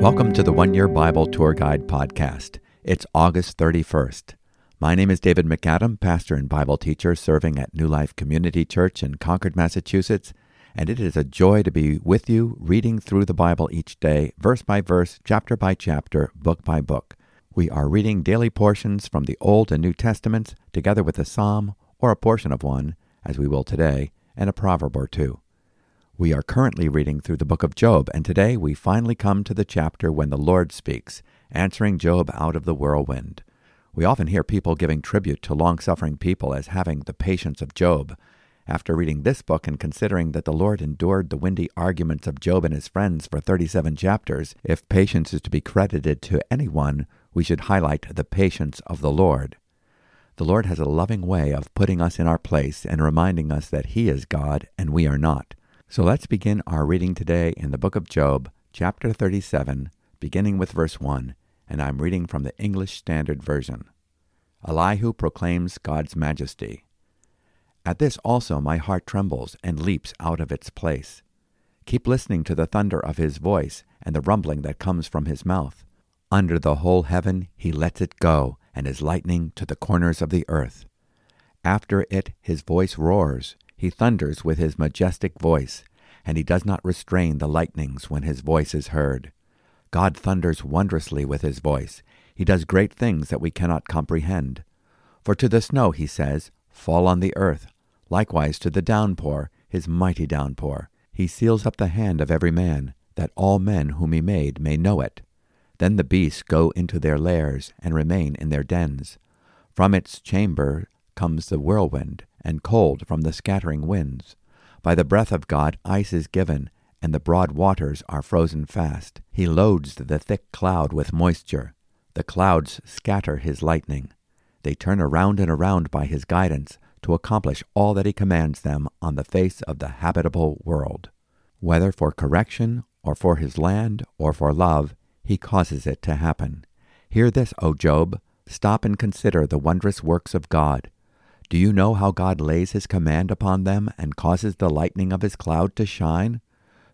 Welcome to the One Year Bible Tour Guide Podcast. It's August 31st. My name is David MacAdam, pastor and Bible teacher serving at New Life Community Church in Concord, Massachusetts, and it is a joy to be with you reading through the Bible each day, verse by verse, chapter by chapter, book by book. We are reading daily portions from the Old and New Testaments together with a psalm or a portion of one, as we will today, and a proverb or two. We are currently reading through the book of Job, and today we finally come to the chapter when the Lord speaks, answering Job out of the whirlwind. We often hear people giving tribute to long suffering people as having the patience of Job. After reading this book and considering that the Lord endured the windy arguments of Job and his friends for 37 chapters, if patience is to be credited to anyone, we should highlight the patience of the Lord. The Lord has a loving way of putting us in our place and reminding us that He is God and we are not. So let's begin our reading today in the book of Job, chapter 37, beginning with verse 1, and I'm reading from the English Standard Version. Elihu proclaims God's majesty. At this also my heart trembles and leaps out of its place. Keep listening to the thunder of his voice and the rumbling that comes from his mouth. Under the whole heaven he lets it go, and his lightning to the corners of the earth. After it his voice roars, he thunders with his majestic voice, and he does not restrain the lightnings when his voice is heard. God thunders wondrously with his voice. He does great things that we cannot comprehend. For to the snow, he says, Fall on the earth, likewise to the downpour, his mighty downpour. He seals up the hand of every man, that all men whom he made may know it. Then the beasts go into their lairs and remain in their dens. From its chamber comes the whirlwind, and cold from the scattering winds. By the breath of God ice is given, and the broad waters are frozen fast. He loads the thick cloud with moisture. The clouds scatter his lightning. They turn around and around by his guidance to accomplish all that he commands them on the face of the habitable world. Whether for correction, or for his land, or for love, he causes it to happen. Hear this, O Job. Stop and consider the wondrous works of God. Do you know how God lays his command upon them and causes the lightning of his cloud to shine?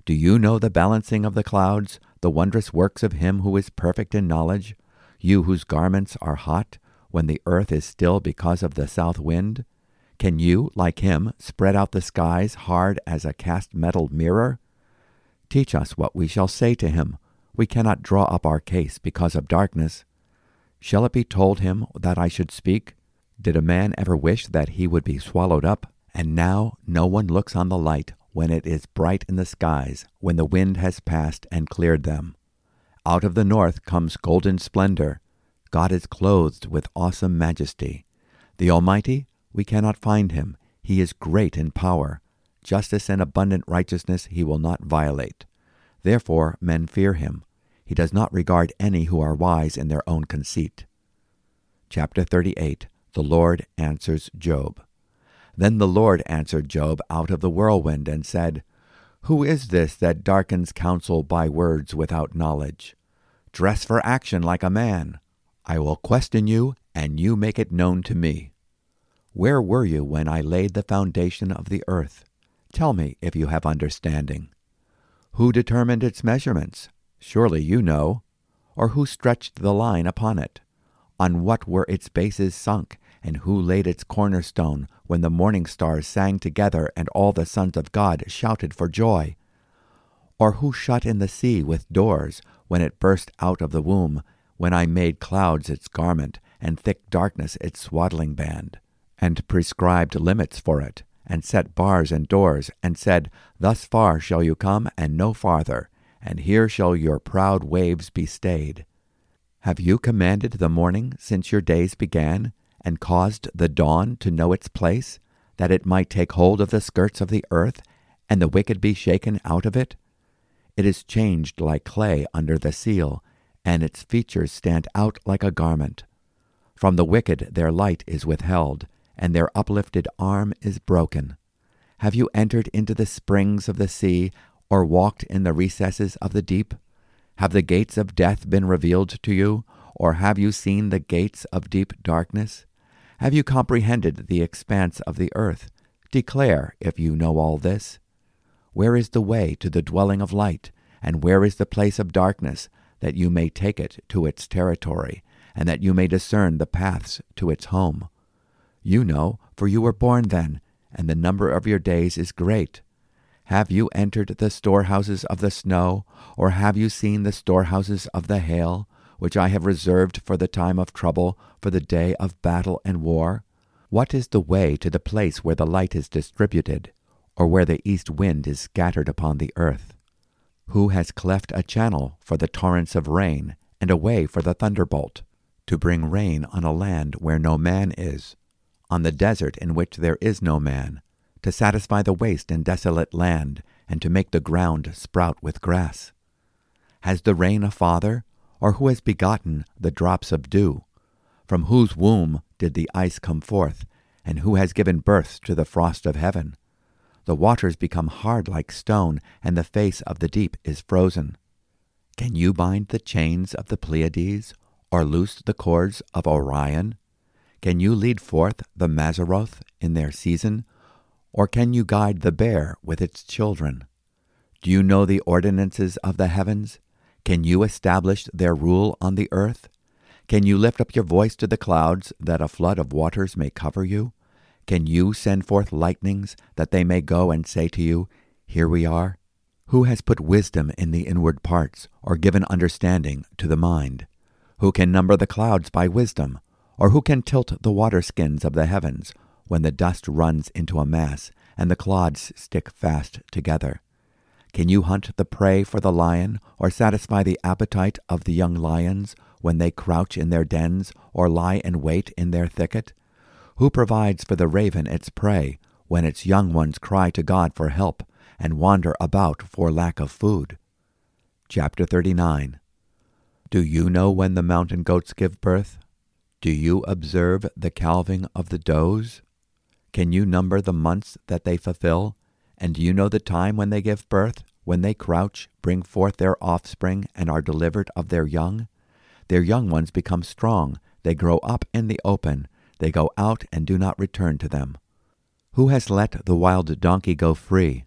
Do you know the balancing of the clouds, the wondrous works of him who is perfect in knowledge? You whose garments are hot, when the earth is still because of the south wind? Can you, like him, spread out the skies hard as a cast metal mirror? Teach us what we shall say to him. We cannot draw up our case because of darkness. Shall it be told him that I should speak? Did a man ever wish that he would be swallowed up? And now no one looks on the light when it is bright in the skies, when the wind has passed and cleared them. Out of the north comes golden splendor. God is clothed with awesome majesty. The Almighty, we cannot find him. He is great in power. Justice and abundant righteousness he will not violate. Therefore men fear him. He does not regard any who are wise in their own conceit. Chapter 38 The Lord answers Job. Then the Lord answered Job out of the whirlwind and said, Who is this that darkens counsel by words without knowledge? Dress for action like a man. I will question you, and you make it known to me. Where were you when I laid the foundation of the earth? Tell me if you have understanding. Who determined its measurements? Surely you know. Or who stretched the line upon it? On what were its bases sunk, and who laid its cornerstone when the morning stars sang together and all the sons of God shouted for joy? Or who shut in the sea with doors when it burst out of the womb, when I made clouds its garment and thick darkness its swaddling band, and prescribed limits for it, and set bars and doors, and said, Thus far shall you come, and no farther, and here shall your proud waves be stayed? Have you commanded the morning since your days began, and caused the dawn to know its place, that it might take hold of the skirts of the earth, and the wicked be shaken out of it? It is changed like clay under the seal, and its features stand out like a garment. From the wicked their light is withheld, and their uplifted arm is broken. Have you entered into the springs of the sea, or walked in the recesses of the deep? Have the gates of death been revealed to you, or have you seen the gates of deep darkness? Have you comprehended the expanse of the earth? Declare if you know all this. Where is the way to the dwelling of light? And where is the place of darkness, that you may take it to its territory, and that you may discern the paths to its home? You know, for you were born then, and the number of your days is great. Have you entered the storehouses of the snow, or have you seen the storehouses of the hail, which I have reserved for the time of trouble, for the day of battle and war? What is the way to the place where the light is distributed, or where the east wind is scattered upon the earth? Who has cleft a channel for the torrents of rain, and a way for the thunderbolt, to bring rain on a land where no man is, on the desert in which there is no man, to satisfy the waste and desolate land, and to make the ground sprout with grass? Has the rain a father, or who has begotten the drops of dew? From whose womb did the ice come forth, and who has given birth to the frost of heaven? The waters become hard like stone, and the face of the deep is frozen. Can you bind the chains of the Pleiades, or loose the cords of Orion? Can you lead forth the Mazzaroth in their season, or can you guide the bear with its children? Do you know the ordinances of the heavens? Can you establish their rule on the earth? Can you lift up your voice to the clouds, that a flood of waters may cover you? Can you send forth lightnings, that they may go and say to you, Here we are? Who has put wisdom in the inward parts, or given understanding to the mind? Who can number the clouds by wisdom, or who can tilt the water skins of the heavens, when the dust runs into a mass, and the clods stick fast together? Can you hunt the prey for the lion, or satisfy the appetite of the young lions, when they crouch in their dens or lie in wait in their thicket? Who provides for the raven its prey when its young ones cry to God for help and wander about for lack of food? Chapter 39 Do you know when the mountain goats give birth? Do you observe the calving of the does? Can you number the months that they fulfill? And do you know the time when they give birth, when they crouch, bring forth their offspring, and are delivered of their young? Their young ones become strong, they grow up in the open, they go out and do not return to them. Who has let the wild donkey go free?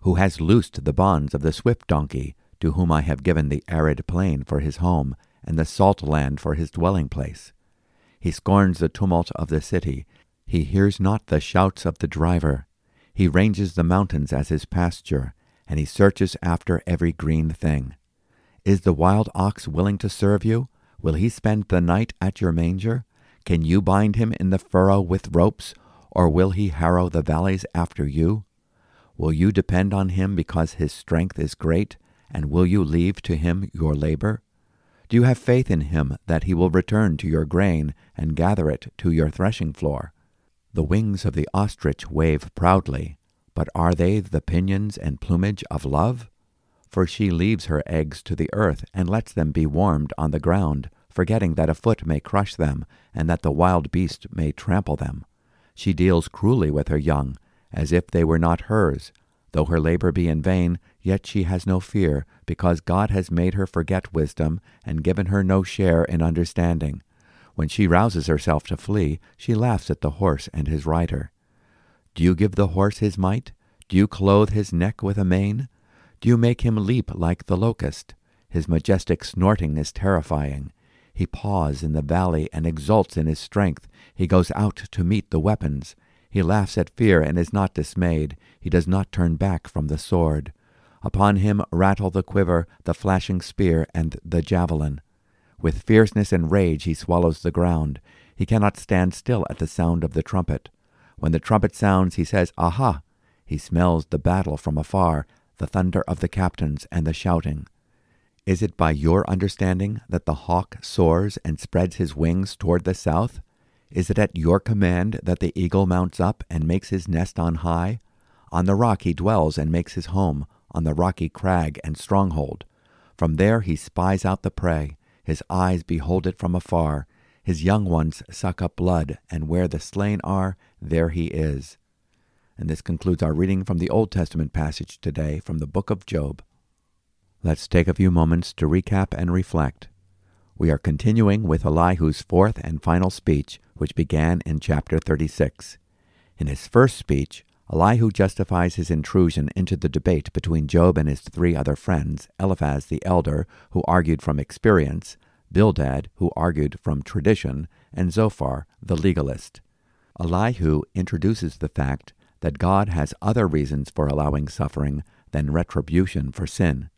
Who has loosed the bonds of the swift donkey, to whom I have given the arid plain for his home, and the salt land for his dwelling place? He scorns the tumult of the city, he hears not the shouts of the driver. He ranges the mountains as his pasture, and he searches after every green thing. Is the wild ox willing to serve you? Will he spend the night at your manger? Can you bind him in the furrow with ropes, or will he harrow the valleys after you? Will you depend on him because his strength is great, and will you leave to him your labor? Do you have faith in him that he will return to your grain and gather it to your threshing floor? The wings of the ostrich wave proudly, but are they the pinions and plumage of love? For she leaves her eggs to the earth and lets them be warmed on the ground, forgetting that a foot may crush them, and that the wild beast may trample them. She deals cruelly with her young, as if they were not hers. Though her labor be in vain, yet she has no fear, because God has made her forget wisdom, and given her no share in understanding. When she rouses herself to flee, she laughs at the horse and his rider. Do you give the horse his might? Do you clothe his neck with a mane? Do you make him leap like the locust? His majestic snorting is terrifying. He paws in the valley and exults in his strength. He goes out to meet the weapons. He laughs at fear and is not dismayed. He does not turn back from the sword. Upon him rattle the quiver, the flashing spear, and the javelin. With fierceness and rage he swallows the ground. He cannot stand still at the sound of the trumpet. When the trumpet sounds, he says, Aha! He smells the battle from afar, the thunder of the captains and the shouting. Is it by your understanding that the hawk soars and spreads his wings toward the south? Is it at your command that the eagle mounts up and makes his nest on high? On the rock he dwells and makes his home, on the rocky crag and stronghold. From there he spies out the prey. His eyes behold it from afar. His young ones suck up blood, and where the slain are, there he is. And this concludes our reading from the Old Testament passage today from the book of Job. Let's take a few moments to recap and reflect. We are continuing with Elihu's fourth and final speech, which began in chapter 36. In his first speech, Elihu justifies his intrusion into the debate between Job and his three other friends Eliphaz the elder, who argued from experience, Bildad, who argued from tradition, and Zophar, the legalist. Elihu introduces the fact that God has other reasons for allowing suffering than retribution for sin.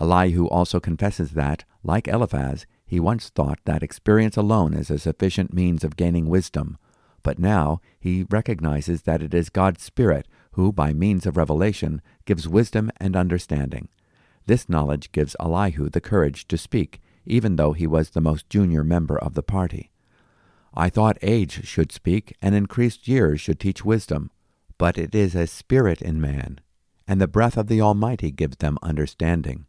Elihu also confesses that, like Eliphaz, he once thought that experience alone is a sufficient means of gaining wisdom, but now he recognizes that it is God's Spirit who, by means of revelation, gives wisdom and understanding. This knowledge gives Elihu the courage to speak, even though he was the most junior member of the party. I thought age should speak, and increased years should teach wisdom. But it is a spirit in man, and the breath of the Almighty gives them understanding.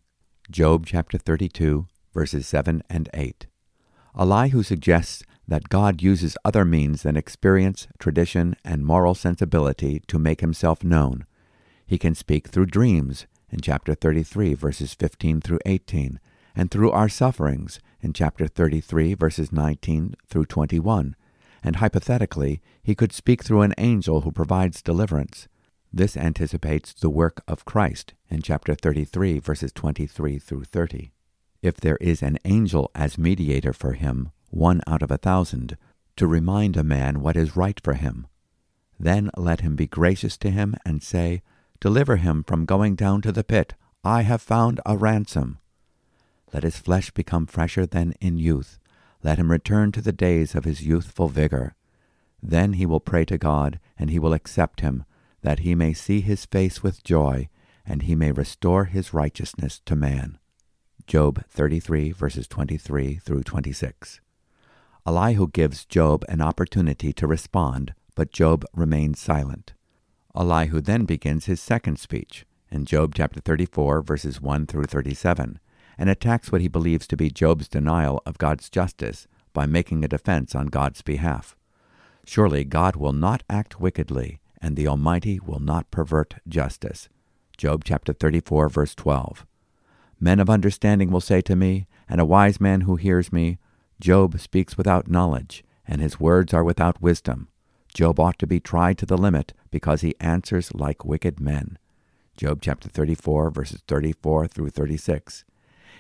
Job chapter 32, verses 7 and 8. Elihu suggests that God uses other means than experience, tradition, and moral sensibility to make himself known. He can speak through dreams in chapter 33, verses 15 through 18, and through our sufferings in chapter 33, verses 19 through 21, and hypothetically, he could speak through an angel who provides deliverance. This anticipates the work of Christ in chapter 33, verses 23 through 30. If there is an angel as mediator for him, one out of a thousand, to remind a man what is right for him, then let him be gracious to him and say, Deliver him from going down to the pit. I have found a ransom. Let his flesh become fresher than in youth. Let him return to the days of his youthful vigor. Then he will pray to God, and he will accept him, that he may see his face with joy, and he may restore his righteousness to man. Job 33, verses 23 through 26. Elihu gives Job an opportunity to respond, but Job remains silent. Elihu then begins his second speech in Job chapter 34, verses 1 through 37 and attacks what he believes to be Job's denial of God's justice by making a defense on God's behalf. Surely God will not act wickedly, and the Almighty will not pervert justice. Job chapter 34, verse 12. Men of understanding will say to me, and a wise man who hears me, Job speaks without knowledge, and his words are without wisdom. Job ought to be tried to the limit, because he answers like wicked men. Job chapter 34, verses 34 through 36.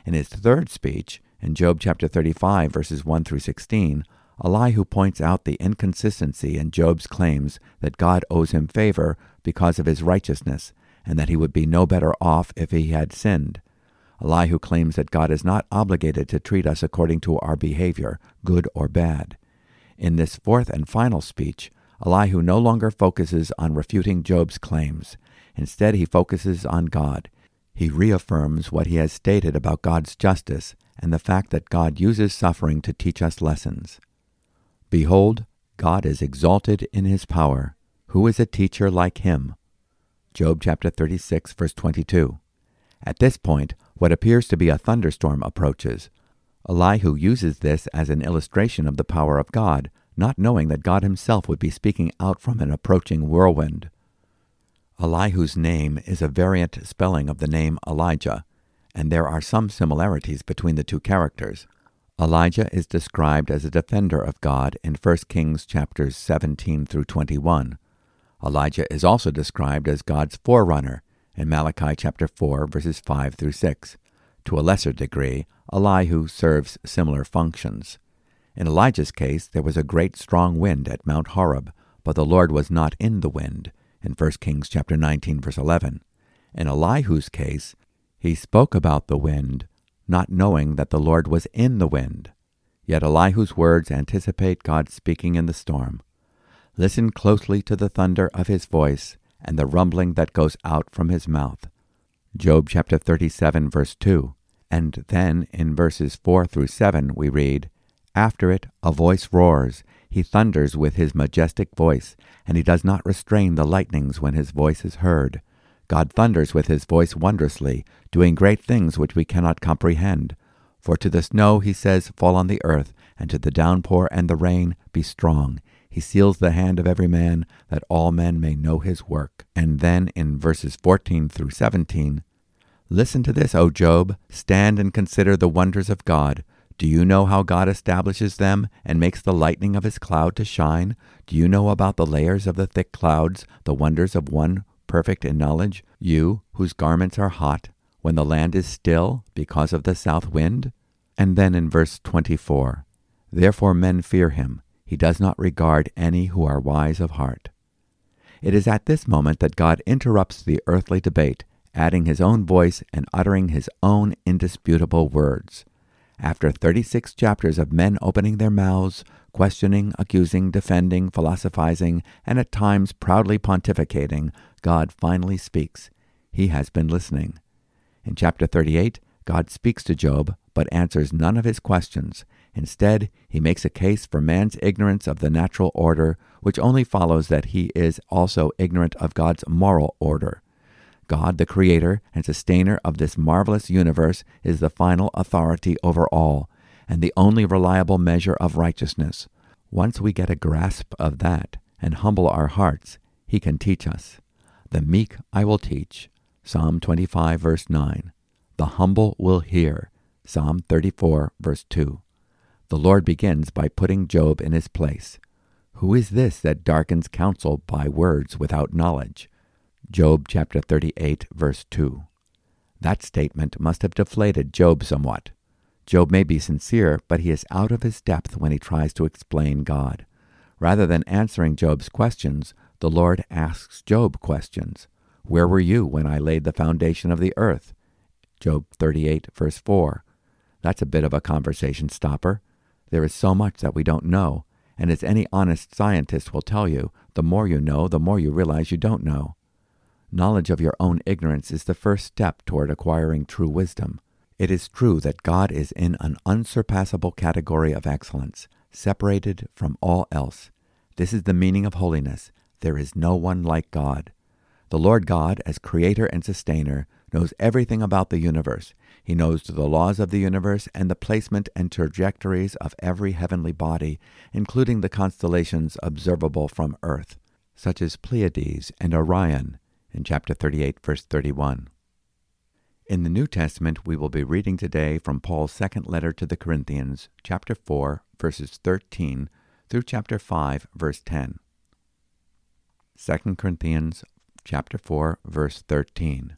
In his third speech, in Job chapter 35, verses 1 through 16, Elihu points out the inconsistency in Job's claims that God owes him favor because of his righteousness, and that he would be no better off if he had sinned. Elihu claims that God is not obligated to treat us according to our behavior, good or bad. In this fourth and final speech, Elihu no longer focuses on refuting Job's claims. Instead, he focuses on God. He reaffirms what he has stated about God's justice and the fact that God uses suffering to teach us lessons. Behold, God is exalted in his power. Who is a teacher like him? Job chapter 36, verse 22. At this point, what appears to be a thunderstorm approaches. Elihu uses this as an illustration of the power of God, not knowing that God himself would be speaking out from an approaching whirlwind. Elihu's name is a variant spelling of the name Elijah, and there are some similarities between the two characters. Elijah is described as a defender of God in 1 Kings chapters 17 through 21. Elijah is also described as God's forerunner in Malachi chapter 4 verses 5 through 6. To a lesser degree, Elihu serves similar functions. In Elijah's case, there was a great strong wind at Mount Horeb, but the Lord was not in the wind in 1 Kings chapter 19 verse 11. In Elihu's case, he spoke about the wind, not knowing that the Lord was in the wind. Yet Elihu's words anticipate God speaking in the storm. Listen closely to the thunder of his voice and the rumbling that goes out from his mouth. Job chapter 37 verse 2. And then in verses 4 through 7 we read, After it a voice roars, he thunders with his majestic voice, and he does not restrain the lightnings when his voice is heard. God thunders with his voice wondrously, doing great things which we cannot comprehend. For to the snow he says, Fall on the earth, and to the downpour and the rain, Be strong. He seals the hand of every man, that all men may know his work. And then in verses 14 through 17, Listen to this, O Job, stand and consider the wonders of God. Do you know how God establishes them and makes the lightning of his cloud to shine? Do you know about the layers of the thick clouds, the wonders of one perfect in knowledge? You, whose garments are hot, when the land is still because of the south wind? And then in verse 24, Therefore men fear him. He does not regard any who are wise of heart. It is at this moment that God interrupts the earthly debate, adding his own voice and uttering his own indisputable words. After 36 chapters of men opening their mouths, questioning, accusing, defending, philosophizing, and at times proudly pontificating, God finally speaks. He has been listening. In chapter 38, God speaks to Job, but answers none of his questions. Instead, he makes a case for man's ignorance of the natural order, which only follows that he is also ignorant of God's moral order. God, the creator and sustainer of this marvelous universe, is the final authority over all, and the only reliable measure of righteousness. Once we get a grasp of that and humble our hearts, he can teach us. The meek I will teach. Psalm 25, verse 9. The humble will hear. Psalm 34, verse 2. The Lord begins by putting Job in his place. Who is this that darkens counsel by words without knowledge? Job chapter 38, verse 2. That statement must have deflated Job somewhat. Job may be sincere, but he is out of his depth when he tries to explain God. Rather than answering Job's questions, the Lord asks Job questions. Where were you when I laid the foundation of the earth? Job 38, verse 4. That's a bit of a conversation stopper. There is so much that we don't know, and as any honest scientist will tell you, the more you know, the more you realize you don't know. Knowledge of your own ignorance is the first step toward acquiring true wisdom. It is true that God is in an unsurpassable category of excellence, separated from all else. This is the meaning of holiness. There is no one like God. The Lord God, as creator and sustainer, knows everything about the universe. He knows the laws of the universe and the placement and trajectories of every heavenly body, including the constellations observable from earth, such as Pleiades and Orion, in chapter 38, verse 31. In the New Testament, we will be reading today from Paul's second letter to the Corinthians, chapter 4, verses 13 through chapter 5, verse 10. 2 Corinthians chapter 4, verse 13.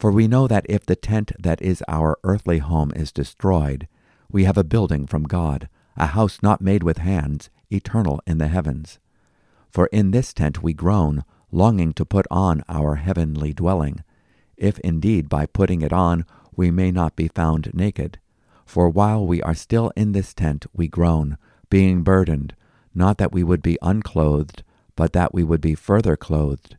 For we know that if the tent that is our earthly home is destroyed, we have a building from God, a house not made with hands, eternal in the heavens. For in this tent we groan, longing to put on our heavenly dwelling, if indeed by putting it on we may not be found naked. For while we are still in this tent we groan, being burdened, not that we would be unclothed, but that we would be further clothed,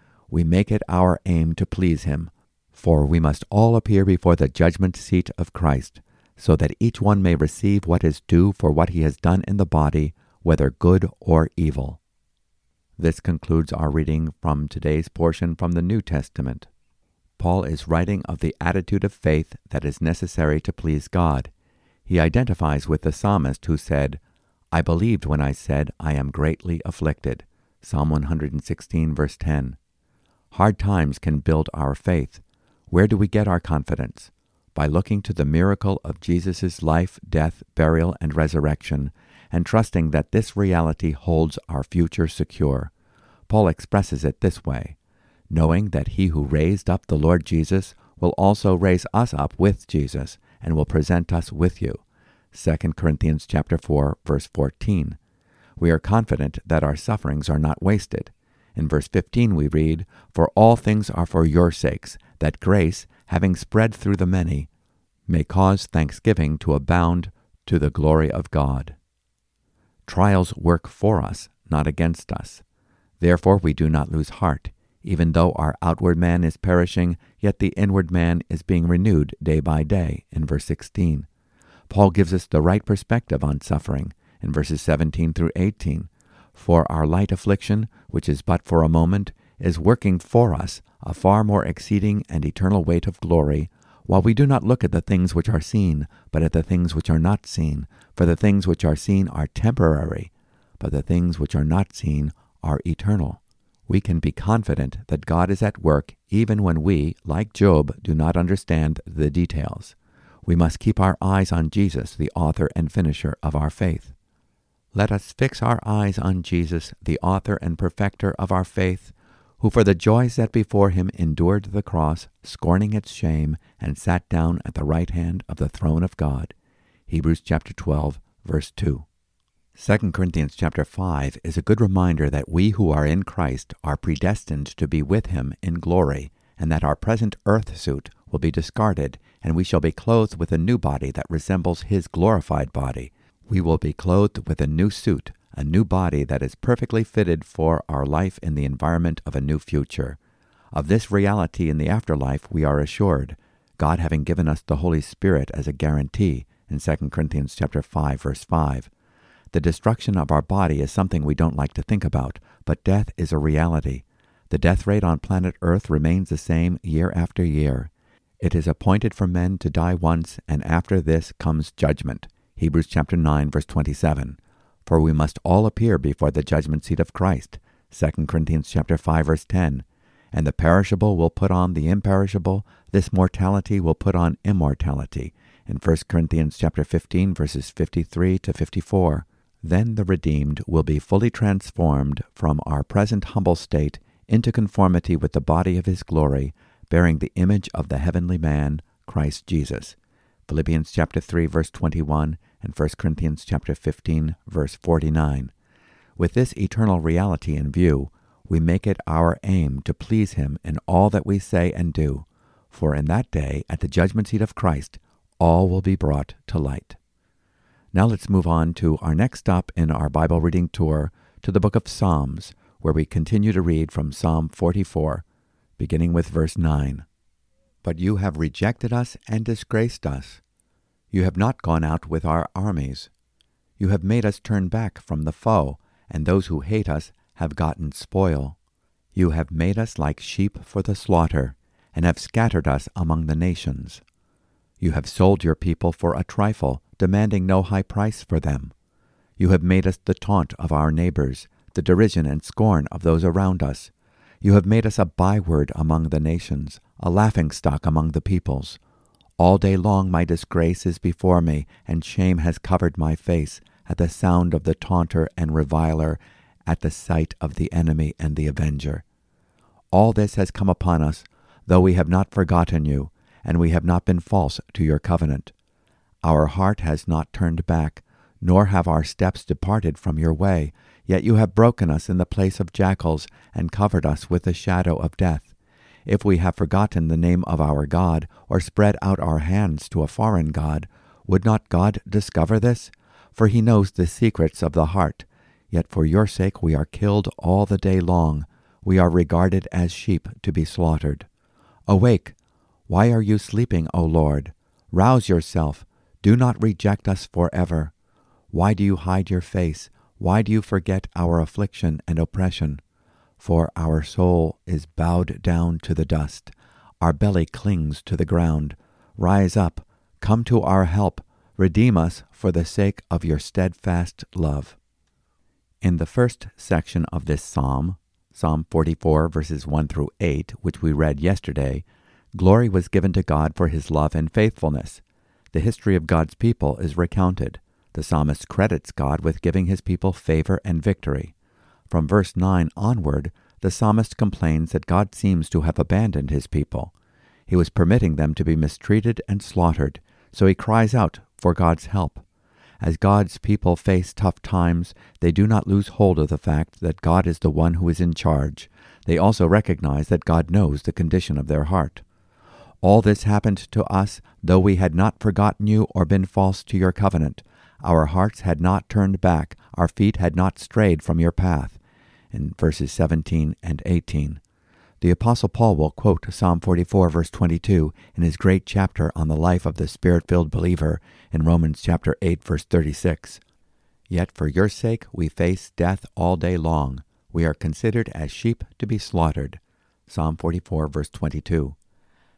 we make it our aim to please him. For we must all appear before the judgment seat of Christ, so that each one may receive what is due for what he has done in the body, whether good or evil. This concludes our reading from today's portion from the New Testament. Paul is writing of the attitude of faith that is necessary to please God. He identifies with the psalmist who said, I believed when I said, I am greatly afflicted. Psalm 116, verse 10. Hard times can build our faith. Where do we get our confidence? By looking to the miracle of Jesus' life, death, burial, and resurrection, and trusting that this reality holds our future secure. Paul expresses it this way knowing that he who raised up the Lord Jesus will also raise us up with Jesus and will present us with you. 2 Corinthians chapter 4 verse 14. We are confident that our sufferings are not wasted. In verse 15 we read, For all things are for your sakes, that grace, having spread through the many, may cause thanksgiving to abound to the glory of God. Trials work for us, not against us. Therefore we do not lose heart. Even though our outward man is perishing, yet the inward man is being renewed day by day, in verse 16. Paul gives us the right perspective on suffering in verses 17 through 18. For our light affliction, which is but for a moment, is working for us a far more exceeding and eternal weight of glory, while we do not look at the things which are seen, but at the things which are not seen. For the things which are seen are temporary, but the things which are not seen are eternal. We can be confident that God is at work even when we, like Job, do not understand the details. We must keep our eyes on Jesus, the author and finisher of our faith. Let us fix our eyes on Jesus, the author and perfecter of our faith, who for the joy set before him endured the cross, scorning its shame, and sat down at the right hand of the throne of God. Hebrews chapter 12, verse 2. 2 Corinthians chapter 5 is a good reminder that we who are in Christ are predestined to be with him in glory, and that our present earth suit will be discarded, and we shall be clothed with a new body that resembles his glorified body. We will be clothed with a new suit, a new body that is perfectly fitted for our life in the environment of a new future. Of this reality in the afterlife we are assured, God having given us the Holy Spirit as a guarantee in 2 Corinthians chapter 5 verse 5. The destruction of our body is something we don't like to think about, but death is a reality. The death rate on planet Earth remains the same year after year. It is appointed for men to die once, and after this comes judgment. Hebrews chapter 9 verse 27. For we must all appear before the judgment seat of Christ. 2 Corinthians chapter 5 verse 10. And the perishable will put on the imperishable, this mortality will put on immortality. In 1 Corinthians chapter 15 verses 53 to 54. Then the redeemed will be fully transformed from our present humble state into conformity with the body of his glory, bearing the image of the heavenly man, Christ Jesus. Philippians chapter 3 verse 21 and 1 Corinthians chapter 15 verse 49. With this eternal reality in view, we make it our aim to please him in all that we say and do, for in that day at the judgment seat of Christ all will be brought to light. Now let's move on to our next stop in our Bible reading tour to the book of Psalms, where we continue to read from Psalm 44, beginning with verse 9. But you have rejected us and disgraced us. You have not gone out with our armies. You have made us turn back from the foe, and those who hate us have gotten spoil. You have made us like sheep for the slaughter, and have scattered us among the nations. You have sold your people for a trifle, demanding no high price for them. You have made us the taunt of our neighbors, the derision and scorn of those around us. You have made us a byword among the nations, a laughingstock among the peoples. All day long my disgrace is before me, and shame has covered my face at the sound of the taunter and reviler, at the sight of the enemy and the avenger. All this has come upon us, though we have not forgotten you, and we have not been false to your covenant. Our heart has not turned back, nor have our steps departed from your way, yet you have broken us in the place of jackals, and covered us with the shadow of death. If we have forgotten the name of our God, or spread out our hands to a foreign God, would not God discover this? For he knows the secrets of the heart. Yet for your sake we are killed all the day long. We are regarded as sheep to be slaughtered. Awake! Why are you sleeping, O Lord? Rouse yourself do not reject us forever. Why do you hide your face? Why do you forget our affliction and oppression? For our soul is bowed down to the dust, our belly clings to the ground. Rise up, come to our help, redeem us for the sake of your steadfast love. In the first section of this psalm, Psalm 44, verses 1 through 8, which we read yesterday, glory was given to God for his love and faithfulness. The history of God's people is recounted. The psalmist credits God with giving his people favor and victory. From verse 9 onward, the psalmist complains that God seems to have abandoned his people. He was permitting them to be mistreated and slaughtered, so he cries out for God's help. As God's people face tough times, they do not lose hold of the fact that God is the one who is in charge. They also recognize that God knows the condition of their heart. All this happened to us, though we had not forgotten you or been false to your covenant. Our hearts had not turned back, our feet had not strayed from your path. In verses 17 and 18. The Apostle Paul will quote Psalm 44, verse 22, in his great chapter on the life of the Spirit filled believer in Romans chapter 8, verse 36. Yet for your sake we face death all day long. We are considered as sheep to be slaughtered. Psalm 44, verse 22.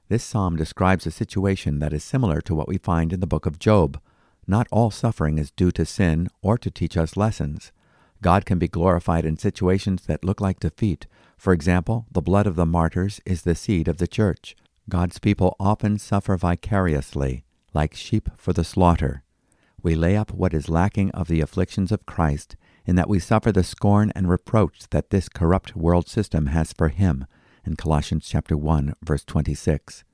This psalm describes a situation that is similar to what we find in the book of Job. Not all suffering is due to sin or to teach us lessons. God can be glorified in situations that look like defeat. For example, the blood of the martyrs is the seed of the church. God's people often suffer vicariously, like sheep for the slaughter. We lay up what is lacking of the afflictions of Christ, in that we suffer the scorn and reproach that this corrupt world system has for him, in Colossians chapter 1, verse 26.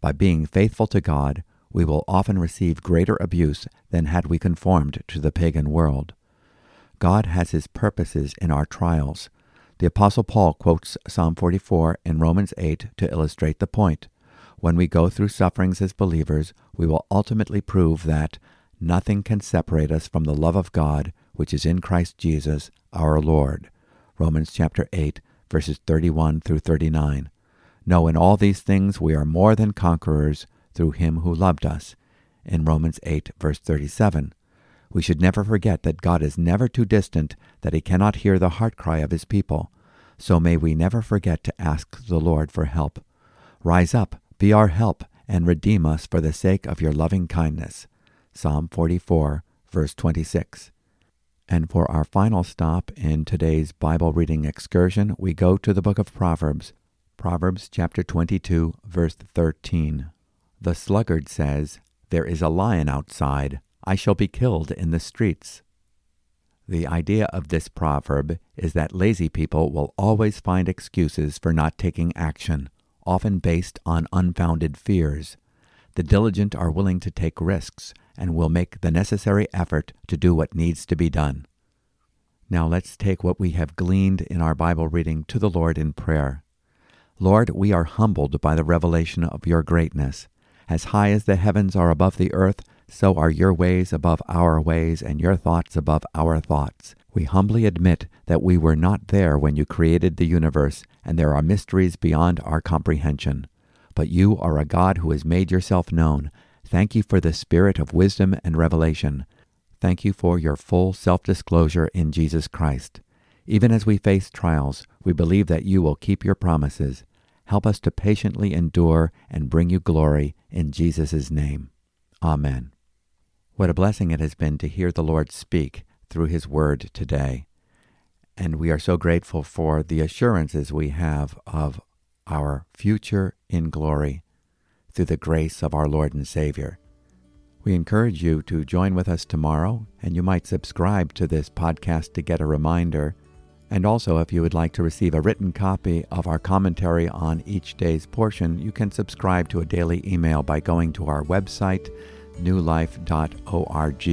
By being faithful to God, we will often receive greater abuse than had we conformed to the pagan world. God has his purposes in our trials. The Apostle Paul quotes Psalm 44 in Romans 8 to illustrate the point. When we go through sufferings as believers, we will ultimately prove that nothing can separate us from the love of God which is in Christ Jesus our Lord. Romans chapter 8 verses 31 through 39. No, in all these things we are more than conquerors through him who loved us. In Romans 8 verse 37. We should never forget that God is never too distant that he cannot hear the heart cry of his people. So may we never forget to ask the Lord for help. Rise up, be our help, and redeem us for the sake of your loving kindness. Psalm 44, verse 26. And for our final stop in today's Bible reading excursion, we go to the book of Proverbs. Proverbs chapter 22, verse 13. The sluggard says, There is a lion outside. I shall be killed in the streets. The idea of this proverb is that lazy people will always find excuses for not taking action, often based on unfounded fears. The diligent are willing to take risks and will make the necessary effort to do what needs to be done. Now let's take what we have gleaned in our Bible reading to the Lord in prayer. Lord, we are humbled by the revelation of your greatness. As high as the heavens are above the earth, so are your ways above our ways, and your thoughts above our thoughts. We humbly admit that we were not there when you created the universe, and there are mysteries beyond our comprehension. But you are a God who has made yourself known. Thank you for the spirit of wisdom and revelation. Thank you for your full self disclosure in Jesus Christ. Even as we face trials, we believe that you will keep your promises. Help us to patiently endure and bring you glory in Jesus' name. Amen. What a blessing it has been to hear the Lord speak through His Word today. And we are so grateful for the assurances we have of our future in glory through the grace of our Lord and Savior. We encourage you to join with us tomorrow, and you might subscribe to this podcast to get a reminder. And also, if you would like to receive a written copy of our commentary on each day's portion, you can subscribe to a daily email by going to our website newlife.org.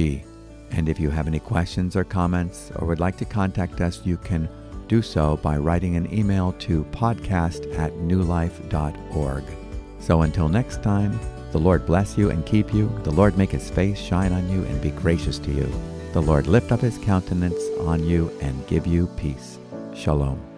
And if you have any questions or comments or would like to contact us, you can do so by writing an email to podcast at newlife.org. So until next time, the Lord bless you and keep you. The Lord make his face shine on you and be gracious to you. The Lord lift up his countenance on you and give you peace. Shalom.